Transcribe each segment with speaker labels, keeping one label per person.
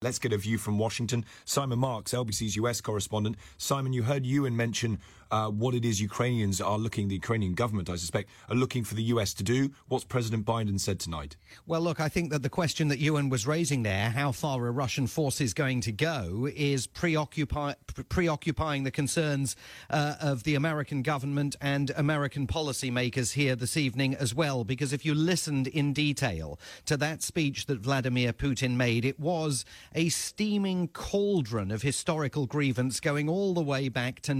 Speaker 1: Let's get a view from Washington. Simon Marks, LBC's US correspondent. Simon, you heard Ewan mention uh, what it is Ukrainians are looking, the Ukrainian government, I suspect, are looking for the US to do. What's President Biden said tonight?
Speaker 2: Well, look, I think that the question that Ewan was raising there, how far a Russian force is going to go, is preoccupy, preoccupying the concerns uh, of the American government and American policymakers here this evening as well. Because if you listened in detail to that speech that Vladimir Putin made, it was a steaming cauldron of historical grievance going all the way back to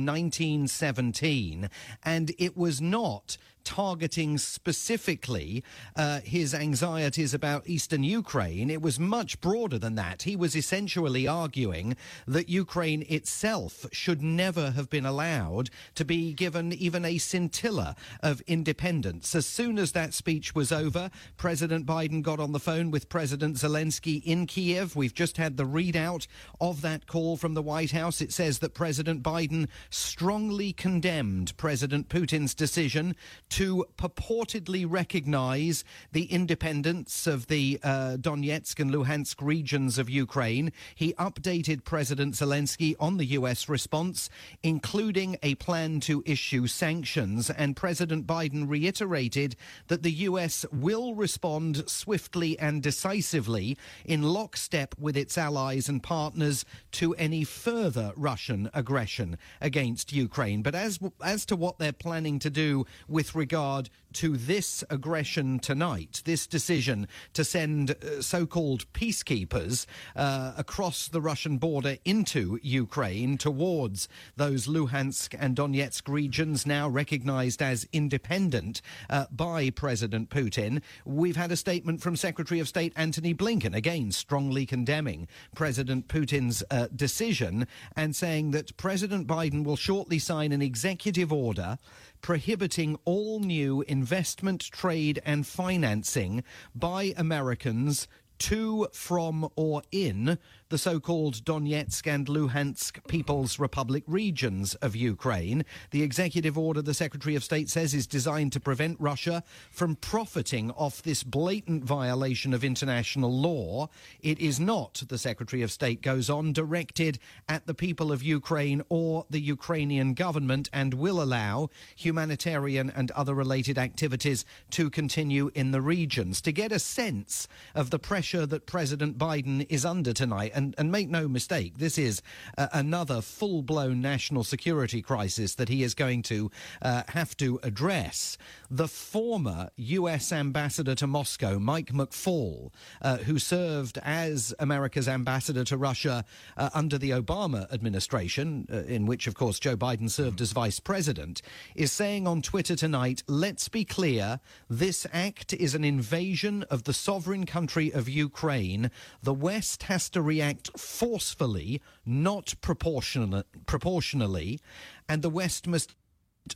Speaker 2: 1917. And it was not targeting specifically uh, his anxieties about eastern Ukraine. It was much broader than that. He was essentially arguing that Ukraine itself should never have been allowed to be given even a scintilla of independence. As soon as that speech was over, President Biden got on the phone with President Zelensky in Kiev. We've just had the readout of that call from the White House. It says that President Biden strongly condemned President Putin's decision to purportedly recognize the independence of the uh, Donetsk and Luhansk regions of Ukraine. He updated President Zelensky on the U.S. response, including a plan to issue sanctions. And President Biden reiterated that the U.S. will respond swiftly and decisively in lockstep with its allies and partners to any further Russian aggression against Ukraine. But as, as to what they're planning to do with regard to this aggression tonight, this decision to send uh, so-called peacekeepers uh, across the Russian border into Ukraine towards those Luhansk and Donetsk regions now recognized as independent uh, by President Putin. We've had a statement from Secretary of State Antony Blinken, again strongly condemning President Putin's uh, decision and saying that President Biden will shortly sign an executive order prohibiting all new investment, trade, and financing by Americans to, from, or in the so-called Donetsk and Luhansk People's Republic regions of Ukraine. The executive order, the Secretary of State says, is designed to prevent Russia from profiting off this blatant violation of international law. It is not, the Secretary of State goes on, directed at the people of Ukraine or the Ukrainian government and will allow humanitarian and other related activities to continue in the regions. To get a sense of the pressure that President Biden is under tonight, and, and make no mistake, this is uh, another full blown national security crisis that he is going to uh, have to address. The former U.S. ambassador to Moscow, Mike McFaul, uh, who served as America's ambassador to Russia uh, under the Obama administration, uh, in which, of course, Joe Biden served as vice president, is saying on Twitter tonight, let's be clear, this act is an invasion of the sovereign country of Ukraine. The West has to react forcefully, not proportionate, proportionally, and the West must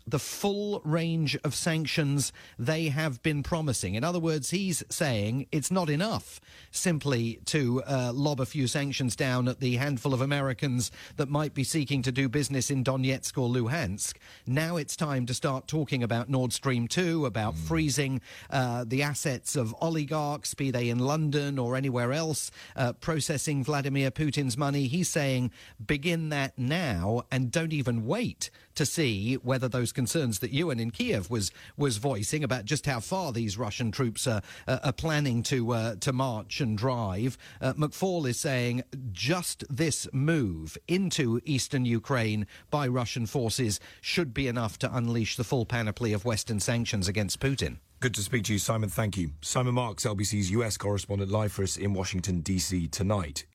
Speaker 2: the full range of sanctions they have been promising. In other words, he's saying it's not enough simply to uh, lob a few sanctions down at the handful of Americans that might be seeking to do business in Donetsk or Luhansk. Now it's time to start talking about Nord Stream 2, about mm. freezing uh, the assets of oligarchs, be they in London or anywhere else, uh, processing Vladimir Putin's money. He's saying begin that now and don't even wait to see whether those those concerns that Ewan in Kiev was was voicing about just how far these Russian troops are, are planning to uh, to march and drive. Uh, McFaul is saying just this move into eastern Ukraine by Russian forces should be enough to unleash the full panoply of Western sanctions against Putin.
Speaker 1: Good to speak to you, Simon. Thank you. Simon Marks, LBC's US correspondent, live for us in Washington, D.C. tonight.